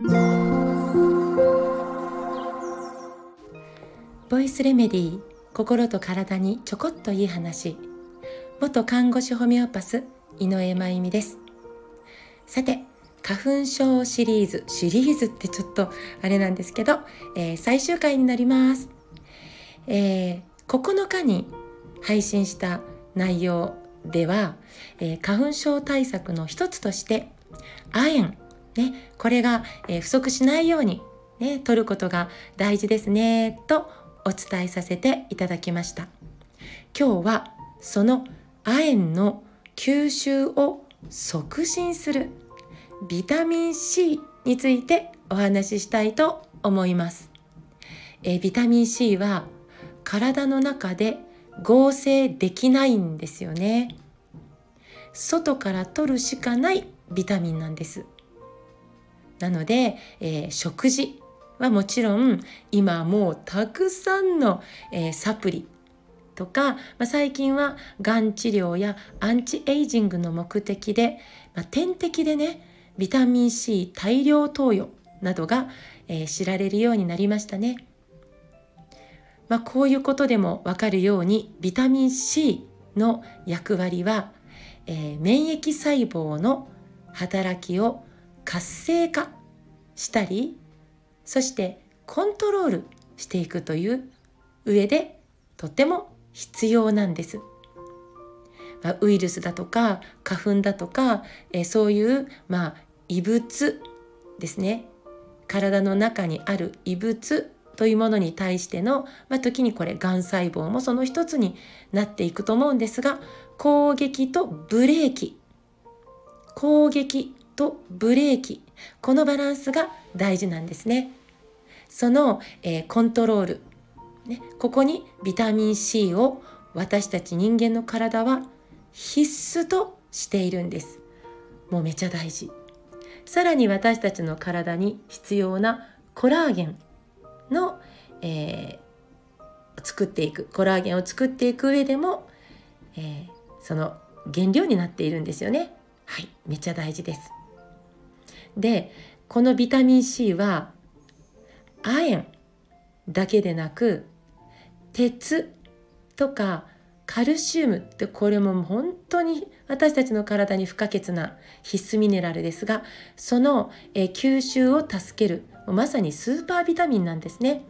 ボイスレメディー心と体にちょこっといい話。元看護師ホメオパス井上真由美です。さて花粉症シリーズシリーズってちょっとあれなんですけど、えー、最終回になります、えー、9日に配信した内容では、えー、花粉症対策の一つとして亜鉛ね、これが、え、不足しないように、ね、取ることが大事ですねとお伝えさせていただきました。今日はその亜鉛の吸収を促進するビタミン C についてお話ししたいと思います、えビタミン C は体の中で合成できないんですよね。外から取るしかないビタミンなんです。なので、えー、食事はもちろん今もうたくさんの、えー、サプリとか、まあ、最近はがん治療やアンチエイジングの目的で、まあ、点滴でねビタミン C 大量投与などが、えー、知られるようになりましたね。まあ、こういうことでもわかるようにビタミン C の役割は、えー、免疫細胞の働きを活性化したりそしてコントロールしていくという上でとても必要なんです。まあ、ウイルスだとか花粉だとか、えそういう、まあ、異物ですね体の中にある異物というものに対しての、まあ、時にこれがん細胞もその一つになっていくと思うんですが攻撃とブレーキ攻撃とブレーキこのバランスが大事なんですね。その、えー、コントロール、ね、ここにビタミン C を私たち人間の体は必須としているんです。もうめちゃ大事。さらに私たちの体に必要なコラーゲンの、えー、作っていくコラーゲンを作っていく上でも、えー、その原料になっているんですよね。はい、めちゃ大事です。でこのビタミン C は亜鉛だけでなく鉄とかカルシウムってこれも本当に私たちの体に不可欠な必須ミネラルですがその、吸収を助けるまさにスーパービタミンなんですね。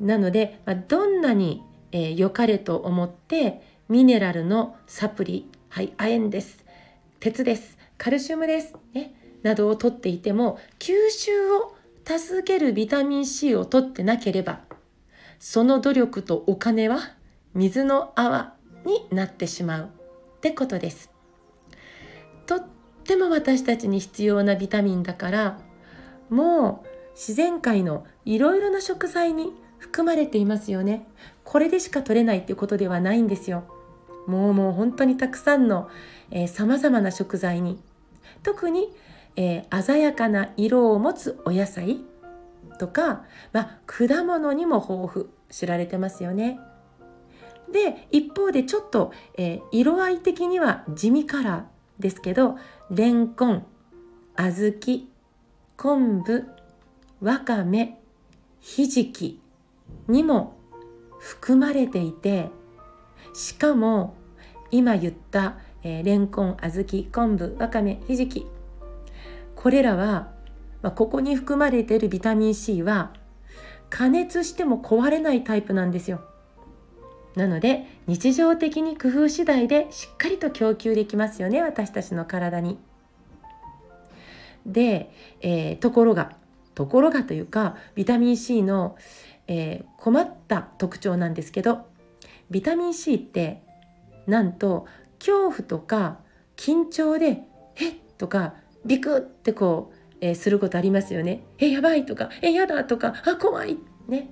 なので、どんなに、え、良かれと思ってミネラルのサプリはい亜鉛です鉄ですカルシウムです、ね、などを取っていても吸収を助けるビタミン C を取ってなければその努力とお金は水の泡になってしまうってことです。とっても私たちに必要なビタミンだからもう自然界のいろいろな食材に含まれていますよね。これでしか取れないっていうことではないんですよ。もうもう本当にたくさんのさまざまな食材に特に、えー、鮮やかな色を持つお野菜とか、まあ、果物にも豊富知られてますよね。で一方でちょっと、えー、色合い的には地味カラーですけどレンコン小豆昆布わかめひじきにも含まれていてしかも今言ったえー、レンコン小豆昆布わかめひじきこれらは、まあ、ここに含まれているビタミン C は加熱しても壊れないタイプなんですよなので日常的に工夫次第でしっかりと供給できますよね私たちの体に。で、えー、ところがところがというかビタミン C の、えー、困った特徴なんですけどビタミン C ってなんと恐怖とか緊張で「えっ?」とかビクってこう、えー、することありますよね。えやばいとかえやだとかあ怖いね。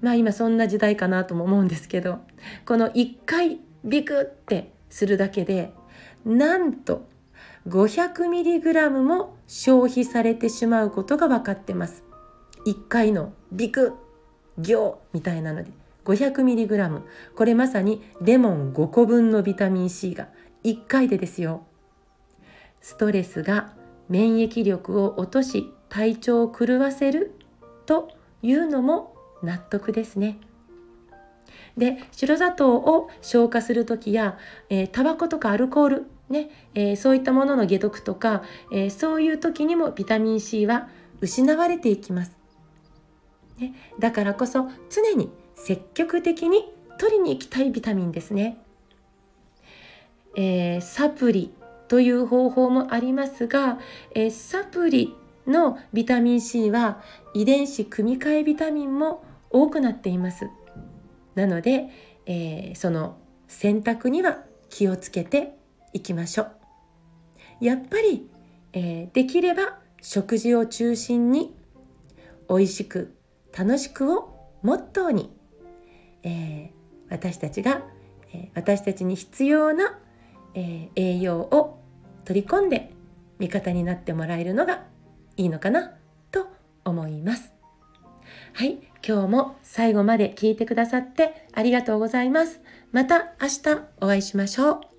まあ今そんな時代かなとも思うんですけどこの1回ビクってするだけでなんと 500mg も消費されてしまうことが分かってます。1回のビク行みたいなので 500mg これまさにレモン5個分のビタミン C が1回でですよストレスが免疫力を落とし体調を狂わせるというのも納得ですね。で白砂糖を消化する時や、えー、タバコとかアルコールね、えー、そういったものの解毒とか、えー、そういう時にもビタミン C は失われていきます。ね、だからこそ常に積極的に取りに行きたいビタミンですね。えー、サプリという方法もありますが、えー、サプリのビタミン C は遺伝子組み換えビタミンも多くなっています。なので、えー、その選択には気をつけていきましょう。やっぱり、えー、できれば食事を中心に美味しく楽しくをモットーに、えー、私たちが、えー、私たちに必要な、えー、栄養を取り込んで味方になってもらえるのがいいのかなと思います。はい、今日も最後まで聞いてくださってありがとうございます。また明日お会いしましょう。